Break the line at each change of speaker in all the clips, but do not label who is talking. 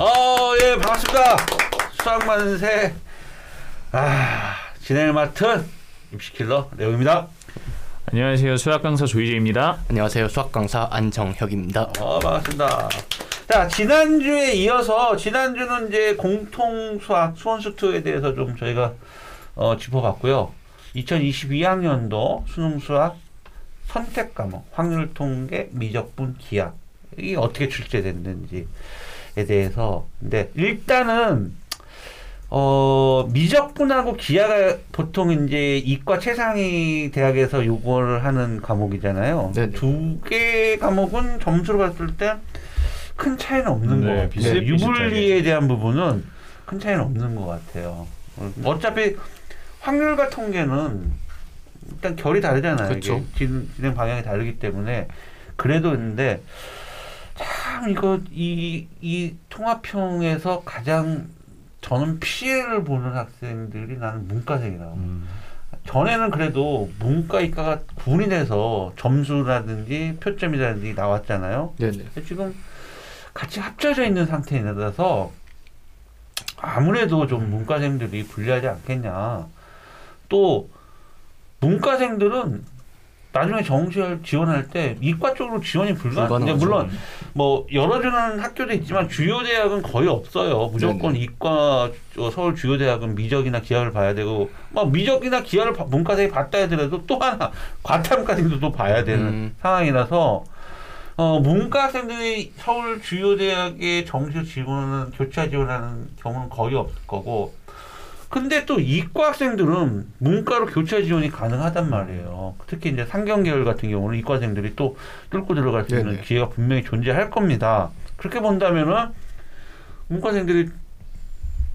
어, 예, 반갑습니다. 수학만세. 아, 진행을 맡은 입시킬러 레오입니다.
안녕하세요. 수학 강사 조이재입니다.
안녕하세요. 수학 강사 안정혁입니다.
어, 반갑습니다. 자, 지난주에 이어서 지난주는 이제 공통 수학 수원수투에 대해서 좀 저희가 어, 짚어봤고요. 2022학년도 수능 수학 선택 과목 확률 통계 미적분 기하 이게 어떻게 출제됐는지에 대해서 근데 일단은 어 미적분하고 기하가 보통 이제 이과 최상위 대학에서 요구를 하는 과목이잖아요.
네네.
두개 과목은 점수로 봤을 때 큰 차이는 없는
네,
것 같아요.
비슷-
유불리에
비슷하게.
대한 부분은 큰 차이는 없는 것 같아요. 어, 어차피 확률과 통계는 일단 결이 다르잖아요.
그렇죠.
이게 진, 진행 방향이 다르기 때문에 그래도 있는데 참 이거 이, 이 통합형에서 가장 저는 피해를 보는 학생들이 나는 문과생이라고.
음.
전에는 그래도 문과 이과가 구분이 돼서 점수라든지 표점이라든지 나왔잖아요.
네네.
지금 같이 합쳐져 있는 상태라서 아무래도 좀 문과생들이 불리하지 않겠냐. 또 문과생들은 나중에 정시를 지원할 때 이과 쪽으로 지원이 불가능.
불가능하죠.
물론 뭐 열어주는 학교도 있지만 주요 대학은 거의 없어요. 무조건
네네.
이과 저 서울 주요 대학은 미적이나 기하를 봐야 되고 뭐 미적이나 기하를 봐- 문과생이 봤다 하더라도 또 하나 과탐까지도 또 봐야 되는
음.
상황이라서 어, 문과생들이 서울 주요 대학에 정시 지원은 교차 지원하는 경우는 거의 없을 거고 근데 또 이과 학생들은 문과로 교차 지원이 가능하단 말이에요. 특히 이제 상경 계열 같은 경우는 이과생들이 또 뚫고 들어갈 수 있는
네네.
기회가 분명히 존재할 겁니다. 그렇게 본다면은 문과생들이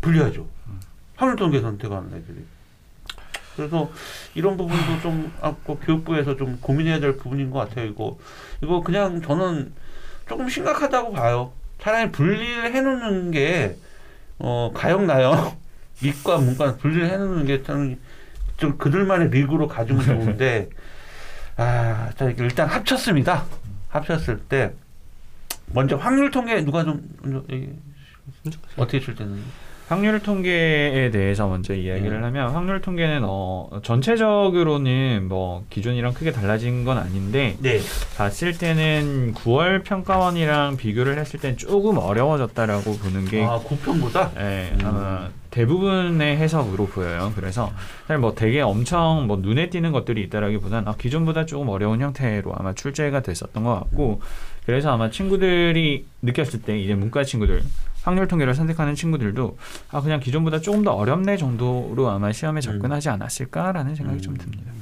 불리하죠. 확률통계 선택하는 애들이. 그래서 이런 부분도 좀 아까 교육부에서 좀 고민해야 될 부분인 것 같아요. 이거 이거 그냥 저는 조금 심각하다고 봐요. 차라리 분리를 해놓는 게 어, 가역나요. 미과 문과 분리를 해놓는 게 저는 좀 그들만의 리그로 가지면 좋은데 아, 자 일단 합쳤습니다. 합쳤을 때 먼저 확률 통계 누가 좀? 어떻게 출제는?
확률 통계에 대해서 먼저 이야기를
네.
하면 확률 통계는 어, 전체적으로는 뭐 기존이랑 크게 달라진 건 아닌데
네.
봤을 때는 9월 평가원이랑 비교를 했을 땐 조금 어려워졌다라고 보는 게
아, 9편보다?
예,
음.
아마 대부분의 해석으로 보여요. 그래서 사실 뭐 되게 엄청 뭐 눈에 띄는 것들이 있다라기보다는 아, 기존보다 조금 어려운 형태로 아마 출제가 됐었던 것 같고 그래서 아마 친구들이 느꼈을 때 이제 문과 친구들 확률 통계를 선택하는 친구들도 아 그냥 기존보다 조금 더 어렵네 정도로 아마 시험에 접근하지 않았을까라는 생각이 좀 듭니다.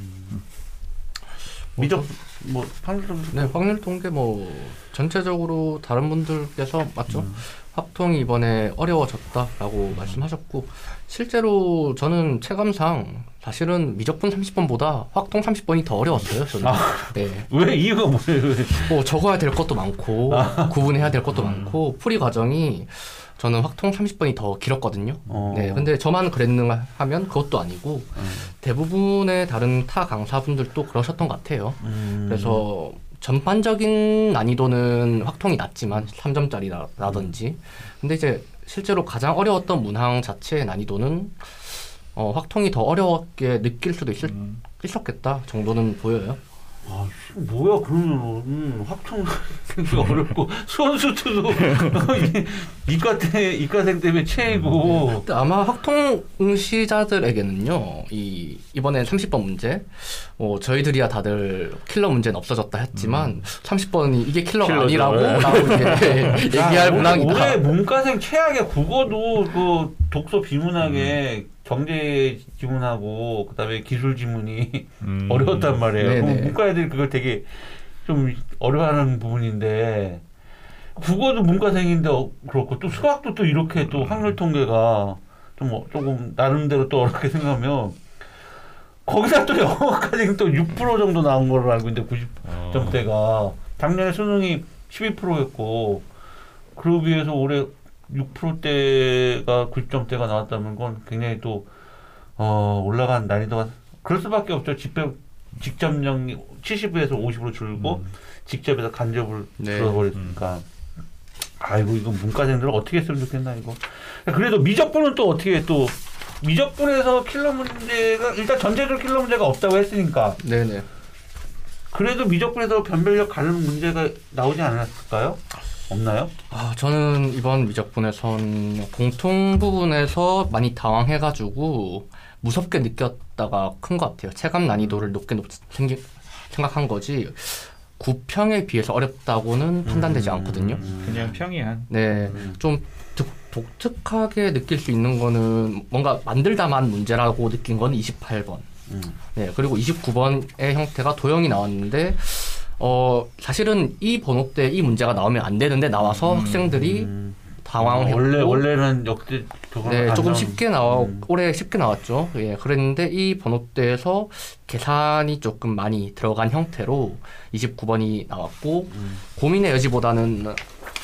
미적 뭐 확률 통계
네, 확률 통계 뭐 전체적으로 다른 분들께서 맞죠? 확통이 이번에 어려워졌다라고 말씀하셨고 실제로 저는 체감상 사실은 미적분 30번보다 확통 30번이 더 어려웠어요. 저는. 네.
왜 이유가 뭐예요? 왜?
뭐 적어야 될 것도 많고 구분해야 될 것도 많고 풀이 과정이 저는 확통 30번이 더 길었거든요.
어.
네, 근데 저만 그랬는가 하면 그것도 아니고 대부분의 다른 타 강사분들도 그러셨던 것 같아요.
음.
그래서 전반적인 난이도는 확통이 낮지만 3점짜리라든지 근데 이제 실제로 가장 어려웠던 문항 자체의 난이도는 어, 확통이 더 어렵게 느낄 수도 있을,
음.
있었겠다 정도는 보여요.
아, 씨, 뭐야 그러면 음, 확통 어렵고. 수원수투도 이과 때 이과생 때문에 최이고.
근데 아마 확통 응시자들에게는요, 이 이번엔 30번 문제, 어, 저희들이야 다들 킬러 문제는 없어졌다 했지만 30번이 이게 킬러가. 아니라고
네.
라고 얘기할
야,
문항이다.
올해 문과생 최악의 국어도 그 독서 비문학에 경제 지문하고 그다음에 기술 지문이
음.
어려웠단 말이에요. 문과 애들이 그걸 되게 좀 어려워하는 부분인데 국어도 문과생인데 어- 그렇고 또 수학도 또 이렇게 또 확률 통계가 좀 어- 조금 나름대로 또 어렵게 생각하면 거기다 또 영어까지 또6% 정도 나온 걸로 알고 있는데 90점대가 작년에 수능이 12%였고 그로 비해서 올해 6%대가 90점대가 나왔다는 건 굉장히 또 어, 올라간 난이도가 그럴 수밖에 없죠. 직접 직접령 70에서 50으로 줄고 직접에서 간접을
네.
줄어버리니까. 아이고 이거 문과생들 어떻게 했으면 좋겠나 이거. 그래도 미적분은 또 어떻게 또 미적분에서 킬러 문제가 일단 전체적으로 킬러 문제가 없다고 했으니까
네네.
그래도 미적분에서 변별력 가는 문제가 나오지 않았을까요? 없나요?
아, 저는 이번 미적분에선 공통 부분에서 많이 당황해가지고 무섭게 느꼈다가 큰 것 같아요. 체감 난이도를 높게 높, 생기, 생각한 거지 구평에 비해서 어렵다고는 판단되지 않거든요.
음.
그냥 평이한.
네,
음.
좀 독, 독특하게 느낄 수 있는 거는 뭔가 만들다만 문제라고 느낀 건 28번.
음.
네, 그리고 29번의 형태가 도형이 나왔는데, 어, 사실은 이 번호 때이 문제가 나오면 안 되는데 나와서 학생들이
음.
당황했고,
원래 원래는 역대
네,
안
조금 쉽게 나와,
음.
올해 쉽게 나왔죠. 예, 그랬는데 이 번호대에서 계산이 조금 많이 들어간 형태로 29번이 나왔고,
음.
고민의 여지보다는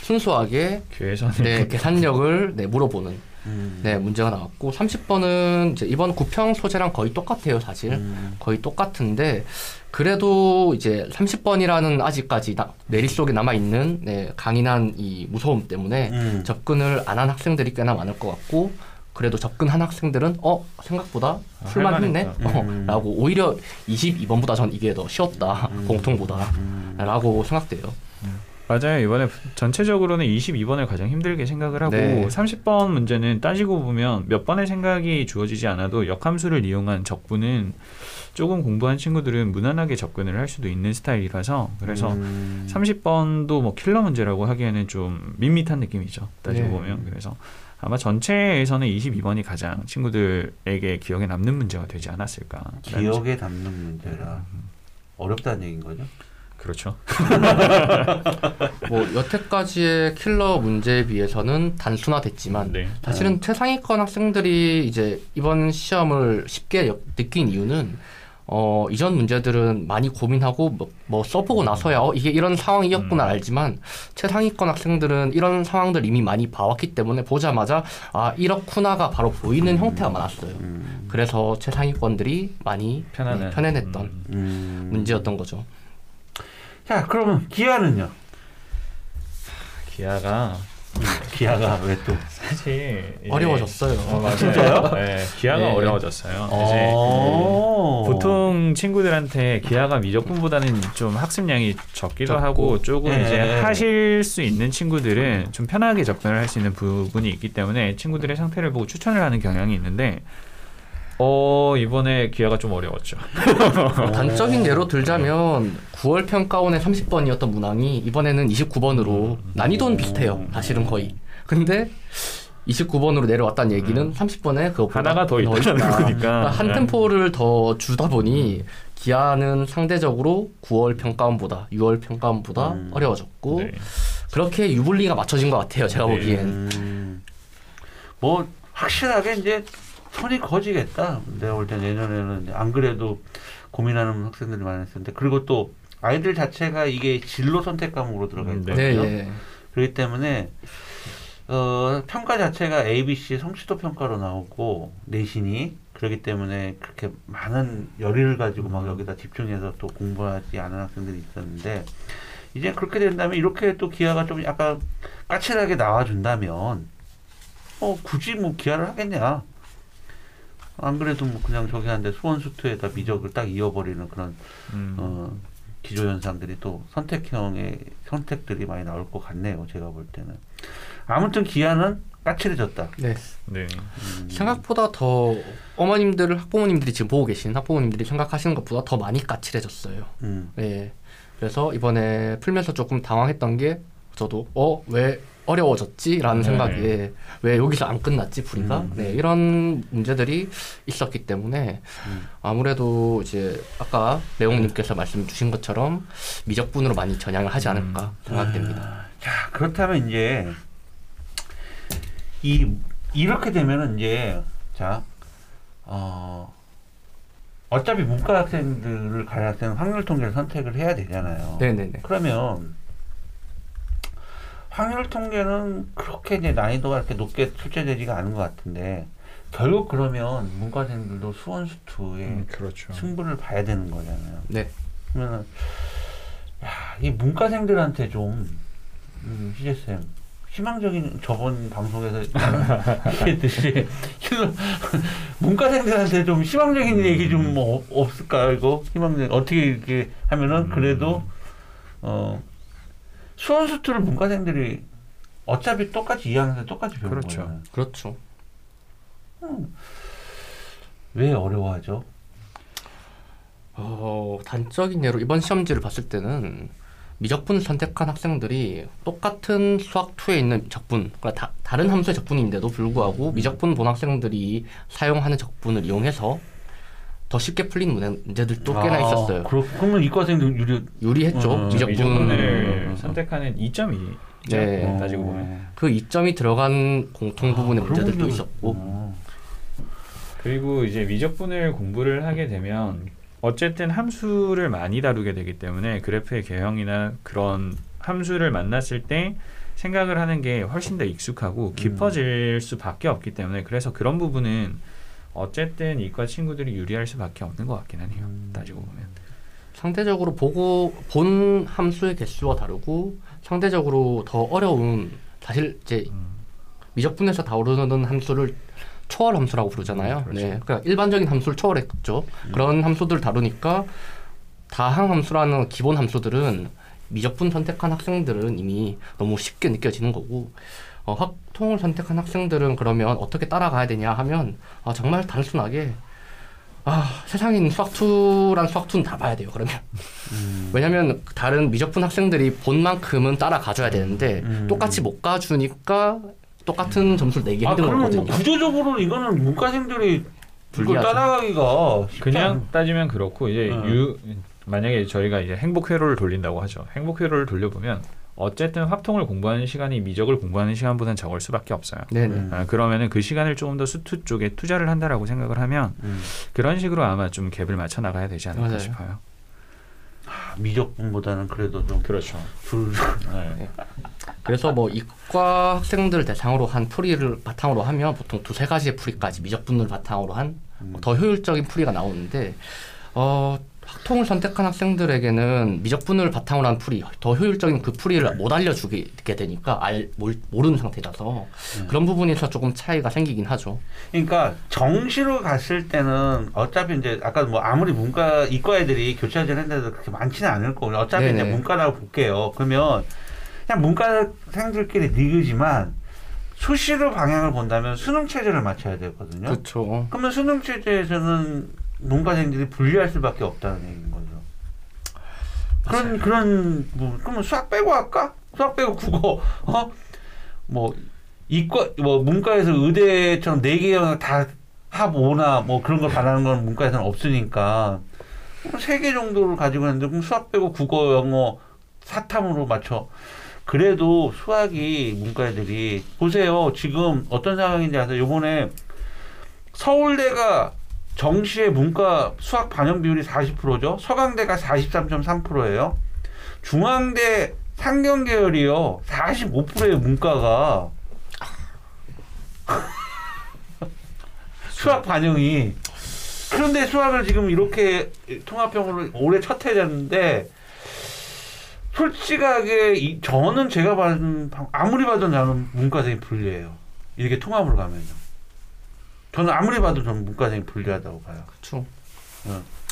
순수하게
교회선을
네, 계산력을 네, 물어보는
음.
네, 문제가 나왔고 30번은 이제 이번 구평 소재랑 거의 똑같아요, 사실.
음.
거의 똑같은데 그래도 이제 30번이라는 아직까지 나, 내리 속에 남아 있는 네, 강인한 이 무서움 때문에
음.
접근을 안 한 학생들이 꽤나 많을 것 같고 그래도 접근한 학생들은 어 생각보다
아,
풀만 했네
할만했다.
어,
음.
라고 오히려 22번보다 전 이게 더 쉬웠다
음.
공통보다
음.
라고 생각돼요.
맞아요. 이번에 전체적으로는 22번을 가장 힘들게 생각을 하고
네.
30번 문제는 따지고 보면 몇 번의 생각이 주어지지 않아도 역함수를 이용한 적분은 조금 공부한 친구들은 무난하게 접근을 할 수도 있는 스타일이라서 그래서
음.
30번도 뭐 킬러 문제라고 하기에는 좀 밋밋한 느낌이죠. 따지고
네.
보면 그래서 아마 전체에서는 22번이 가장 친구들에게 기억에 남는 문제가 되지 않았을까.
기억에 남는 문제라 어렵다는 얘기인 거죠?
그렇죠.
뭐 여태까지의 킬러 문제에 비해서는 단순화됐지만
네.
사실은 최상위권 학생들이 이제 이번 시험을 쉽게 여- 느낀 이유는 어 이전 문제들은 많이 고민하고 뭐, 뭐 써보고 나서야 어 이게 이런 상황이었구나
음.
알지만 최상위권 학생들은 이런 상황들 이미 많이 봐왔기 때문에 보자마자 아 이렇구나가 바로 보이는 형태가 많았어요.
음.
그래서 최상위권들이 많이
편안한
네, 편안했던
음.
음.
문제였던 거죠.
자 그러면 기아는요?
기아가
기아가 왜 또?
사실
어려워졌어요.
어, 맞아요.
진짜요?
네, 기아가
네.
어려워졌어요. 이제
어.
보통 친구들한테 기아가 미적분보다는 좀 학습량이 적기도
적고.
하고 조금
예.
이제 하실 수 있는 친구들은 좀 편하게 접근을 할 수 있는 부분이 있기 때문에 친구들의 상태를 보고 추천을 하는 경향이 있는데 어 이번에 기아가 좀 어려웠죠.
단적인 예로 들자면 9월 평가원의 30번이었던 문항이 이번에는 29번으로 난이도는 비슷해요. 사실은 거의. 근데 29번으로 내려왔다는 얘기는 30번에 그것보다
하나가 더 있다는
있다.
거니까.
그러니까 한
네.
템포를 더 주다 보니 기아는 상대적으로 9월 평가원보다 6월 평가원보다
음.
어려워졌고
네.
그렇게 유불리가 맞춰진 것 같아요. 제가
네.
보기엔.
음. 뭐 확실하게 이제 손이 거지겠다. 내가 볼때 내년에는 안 그래도 고민하는 학생들이 많았었는데 그리고 또 아이들 자체가 이게 진로 선택 과목으로 들어가
음,
있거든요.
네.
네, 예.
그렇기 때문에 어, 평가 자체가 A, B, C 성취도 평가로 나오고 내신이 그렇기 때문에 그렇게 많은 열의를 가지고 막 여기다 집중해서 또 공부하지 않은 학생들이 있었는데 이제 그렇게 된다면 이렇게 또 기아가 좀 약간 까칠하게 나와준다면 어 굳이 뭐 기아를 하겠냐 안 그래도 뭐 그냥 저기 한데 수원수투에다 미적을 딱 이어버리는 그런
음.
어, 기조 현상들이 또 선택형의 선택들이 많이 나올 것 같네요. 제가 볼 때는. 아무튼 기아는 까칠해졌다.
네.
네.
음,
생각보다 더 어머님들, 학부모님들이 지금 보고 계신 학부모님들이 생각하시는 것보다 더 많이 까칠해졌어요.
음,
네. 그래서 이번에 풀면서 조금 당황했던 게 저도 어 왜 어려워졌지라는
네.
생각에 왜 여기서 안 끝났지 풀이가
음.
네 이런 문제들이 있었기 때문에
음.
아무래도 이제 아까 레옹님께서 말씀 주신 것처럼 미적분으로 많이 전향을 하지 않을까 생각됩니다.
아, 자 그렇다면 이제 이 이렇게 되면은 이제 자 어. 어차피 문과 학생들을 가야 학생은 확률 통계를 선택을 해야 되잖아요.
네네네.
그러면 확률 통계는 그렇게 이제 난이도가 이렇게 높게 출제되지가 않은 것 같은데 결국 그러면 문과생들도 수원 수투에
음, 그렇죠.
승부를 봐야 되는 거잖아요.
네.
그러면 야, 이 문과생들한테 좀 음, 희재 쌤 희망적인 저번 방송에서 얘기했듯이 문과생들한테 좀 희망적인 얘기 좀 뭐 없을까 이거 희망적 어떻게 이렇게 하면은 그래도 어 수원 수투를 문과생들이 어차피 똑같이 이해하는데 똑같이 배우는
그렇죠.
거예요.
그렇죠.
왜 어려워하죠?
어, 단적인 예로 이번 시험지를 봤을 때는 미적분 선택한 학생들이 똑같은 수학 2에 있는 적분, 그러니까 다, 다른 함수의 적분인데도 불구하고 미적분 본 학생들이 사용하는 적분을 이용해서 더 쉽게 풀린 문제들도 꽤나
아,
있었어요.
그렇, 그러면 이과생들 유리
유리했죠.
음,
미적분.
미적분을
음.
선택하는 이점이
네.
따지고 보면
그 이점이 들어간 공통 부분의
아,
문제들도 있었고.
어.
그리고 이제 미적분을 공부를 하게 되면 어쨌든 함수를 많이 다루게 되기 때문에 그래프의 개형이나 그런 함수를 만났을 때 생각을 하는 게 훨씬 더 익숙하고 깊어질 수밖에 없기 때문에 그래서 그런 부분은 어쨌든 이과 친구들이 유리할 수밖에 없는 것 같긴 하네요.
음.
따지고 보면.
상대적으로 보고 본 함수의 개수와 다르고 상대적으로 더 어려운 사실 이제
음.
미적분에서 다루는 함수를 초월 함수라고 부르잖아요.
그렇죠.
네, 그러니까 일반적인 함수를 초월했죠. 그런 함수들 을 다루니까 다항 함수라는 기본 함수들은 미적분 선택한 학생들은 이미 너무 쉽게 느껴지는 거고 어, 학통을 선택한 학생들은 그러면 어떻게 따라가야 되냐 하면 아, 정말 단순하게 아 세상에 있는 수학2란 수학2는 다 봐야 돼요 그러면
음.
왜냐하면 다른 미적분 학생들이 본 만큼은 따라가줘야 되는데
음.
똑같이 못 가주니까 똑같은 점수를 내기
아,
힘든
그러면
거거든요.
뭐 구조적으로 이거는 문과생들이 이걸
불리하죠.
따라가기가 쉽지
그냥
않-
따지면 그렇고 이제
음.
유 만약에 저희가 이제 행복 회로를 돌린다고 하죠. 행복 회로를 돌려보면 어쨌든 확통을 공부하는 시간이 미적을 공부하는 시간보다는 적을 수밖에 없어요.
네네.
음.
아, 그러면은 그 시간을 조금 더 수투 쪽에 투자를 한다라고 생각을 하면
음.
그런 식으로 아마 좀 갭을 맞춰 나가야 되지 않을까
맞아요.
싶어요.
아, 미적분보다는 그래도 좀
그렇죠.
줄.
네.
그래서 뭐 이과 학생들 대상으로 한 풀이를 바탕으로 하면 보통 두세 가지의 풀이까지 미적분을 바탕으로 한더 효율적인 풀이가 나오는데 어, 학통을 선택한 학생들에게는 미적분을 바탕으로 한 풀이 더 효율적인 그 풀이를 못 알려주게 되니까 알 몰, 모르는 상태라서 그런 부분에서 조금 차이가 생기긴 하죠.
그러니까 정시로 갔을 때는 어차피 이제 아까 뭐 아무리 문과 이과 애들이 교차전 했는데도 그렇게 많지는 않을 거고 어차피
네네.
이제 문과라고 볼게요. 그러면 그냥 문과생들끼리 니그지만 수시로 방향을 본다면 수능 체제를 맞춰야 되거든요.
그렇죠.
그러면 수능 체제에서는 문과생들이 불리할 수밖에 없다는 얘기인 거죠. 그런 그런 뭐 그러면 수학 빼고 할까? 수학 빼고 국어 어 뭐 이과 뭐 문과에서 의대처럼 네 개나 다합 5나 뭐 그런 걸 바라는 건 문과에서는 없으니까. 세 개 정도를 가지고 있는데 그럼 수학 빼고 국어 영어 사탐으로 맞춰. 그래도 수학이 문과 애들이 보세요. 지금 어떤 상황인지 아세요? 요번에 서울대가 정시의 문과 수학 반영 비율이 40%죠. 서강대가 43.3%예요. 중앙대 상경 계열이요. 45%의 문과가 수학 반영이 그런데 수학을 지금 이렇게 통합형으로 올해 첫 해였는데 솔직하게 이, 저는 제가 봐는 아무리 봐도 나는 문과생이 불리해요. 이렇게 통합으로 가면요. 저는 아무리 봐도 저는 문과생이 불리하다고 봐요.
그렇죠.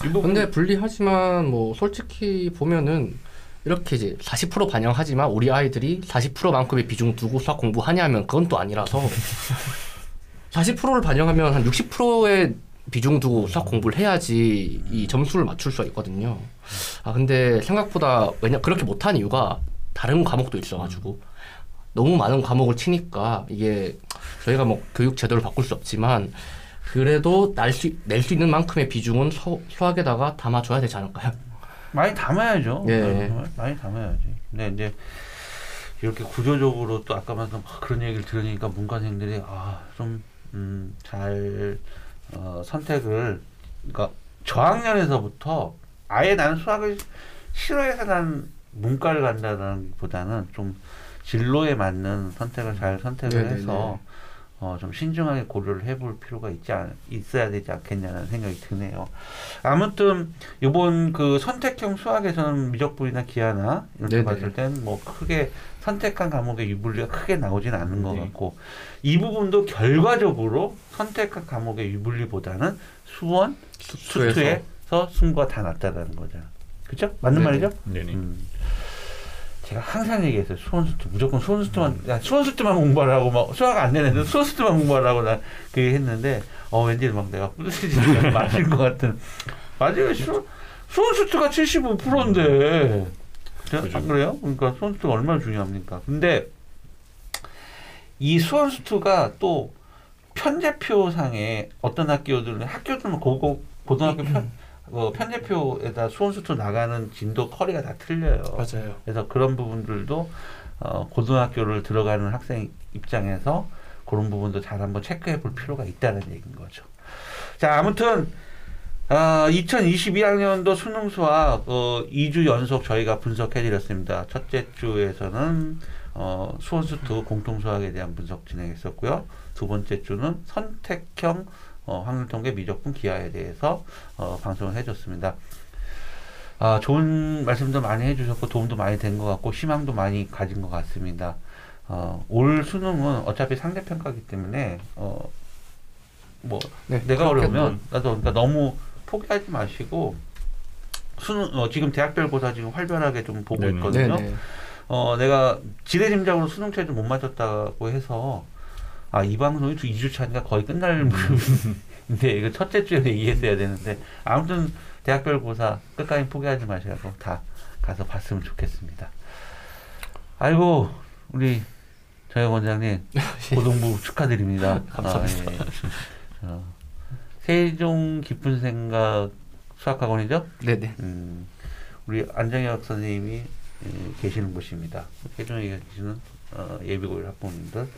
이 부분-
근데 불리하지만 뭐 솔직히 보면은 이렇게 이제 40% 반영하지만 우리 아이들이 40%만큼의 비중 두고 수학 공부하냐면 그건 또 아니라서 40%를 반영하면 한 60%의 비중 두고 수학 공부를 해야지 이 점수를 맞출 수가 있거든요. 아 근데 생각보다 왜냐 그렇게 못한 이유가 다른 과목도 있어가지고 너무 많은 과목을 치니까 이게 저희가 뭐 교육 제도를 바꿀 수 없지만 그래도 낼 수 낼 수 있는 만큼의 비중은 수, 수학에다가 담아줘야 되지 않을까요?
많이 담아야죠.
예.
네, 많이 담아야지. 근데 이제 이렇게 구조적으로 또 아까 말씀 그런 얘기를 들으니까 문과생들이 아좀잘 어, 선택을 그러니까 저학년에서부터 아예 나는 수학을 싫어해서 난 문과를 간다는 보다는 좀 진로에 맞는 선택을 잘 선택을
네네네.
해서 어, 좀 신중하게 고려를 해볼 필요가 있지 않, 있어야 되지 않겠냐는 생각이 드네요. 아무튼 이번 그 선택형 수학에서는 미적분이나 기하나 이런 데
네네.
봤을 땐 뭐 크게 선택한 과목의 유불리가 크게 나오진 않는 것
네.
같고 이 부분도 결과적으로 선택한 과목의 유불리보다는 수원,
수투에서.
수투에서 승부가 다 났다라는 거잖아. 그렇죠? 맞는
네네.
말이죠?
네네.
음. 제가 항상 얘기했어요. 수원수트 무조건 수원수트만 야, 수원수트만 공부하라고 막 수학 안 되는데 수원수트만 공부하라고 나 그게 했는데 어 왠지 막 내가 뿌듯해지니까 맞을 것 같은 맞아요. 수, 수원수트가 75%인데
그죠.
안 그래요? 그러니까 수원수트가 얼마나 중요합니까? 근데 이 수원수트가 또 편제표상에 어떤 학교들은 학교들은 고고 고등학교 편 어, 편제표에다 수원수투 나가는 진도 커리가 다 틀려요.
맞아요.
그래서 그런 부분들도 어, 고등학교를 들어가는 학생 입장에서 그런 부분도 잘 한번 체크해 볼 필요가 있다는 얘기인 거죠. 자, 아무튼 어, 2022학년도 수능 수학 어, 2주 연속 저희가 분석해 드렸습니다. 첫째 주에서는 어, 수원수투 공통 수학에 대한 분석 진행했었고요. 두 번째 주는 선택형 어, 확률통계 미적분 기하에 대해서 어, 방송을 해줬습니다. 아, 좋은 말씀도 많이 해주셨고 도움도 많이 된 것 같고 희망도 많이 가진 것 같습니다. 어, 올 수능은 어차피 상대평가기 때문에 어, 뭐
네,
내가 어려우면 나도 그러니까 너무 포기하지 마시고 수능 어, 지금 대학별 고사 지금 활발하게 좀 보고
네네.
있거든요.
네네.
어, 내가 지레짐작으로 수능 체제 못 맞췄다고 해서 아, 이 방송이 2주 차니까 거의 끝날 무렵인데 이거 첫째 주에 얘기했어야 되는데 아무튼 대학별 고사 끝까지 포기하지 마시고 다 가서 봤으면 좋겠습니다. 아이고 우리 정혁 원장님 고등부 축하드립니다.
감사합니다.
아, 예. 어, 세종 깊은 생각 수학학원이죠?
네네.
음, 우리 안정혁 선생님이 예, 계시는 곳입니다. 세종에 계시는 어, 예비고일 학부모님들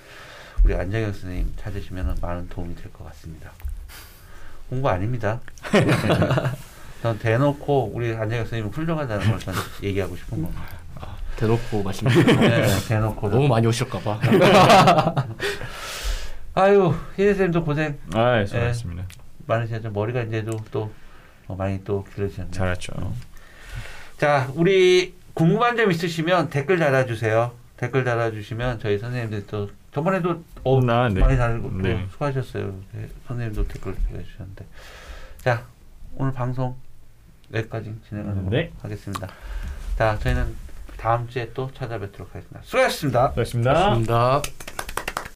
우리 안정혁 선생님 찾으시면 많은 도움이 될 것 같습니다. 공부 아닙니다. 전 대놓고 우리 안정혁 선생님 훌륭하다는 걸 저는 얘기하고 싶은 겁니다.
대놓고 말씀드려서
네, 대놓고
너무 많이 오실까봐.
아유 희재 선생님도 고생
아, 예, 수고하셨습니다.
많으시죠. 머리가 이제도 또 어, 많이 또 길어지셨네요.
잘했죠.
자, 우리 궁금한 점 있으시면 댓글 달아주세요. 댓글 달아주시면 저희 선생님들 또 저번에도 어,
나, 네.
많이 달고 또
네.
수고하셨어요. 네, 선생님도 댓글 달아주셨는데. 자, 오늘 방송 여기까지 진행하도록
네.
하겠습니다. 자, 저희는 다음 주에 또 찾아뵙도록 하겠습니다. 수고하셨습니다.
수고하셨습니다.
고맙습니다.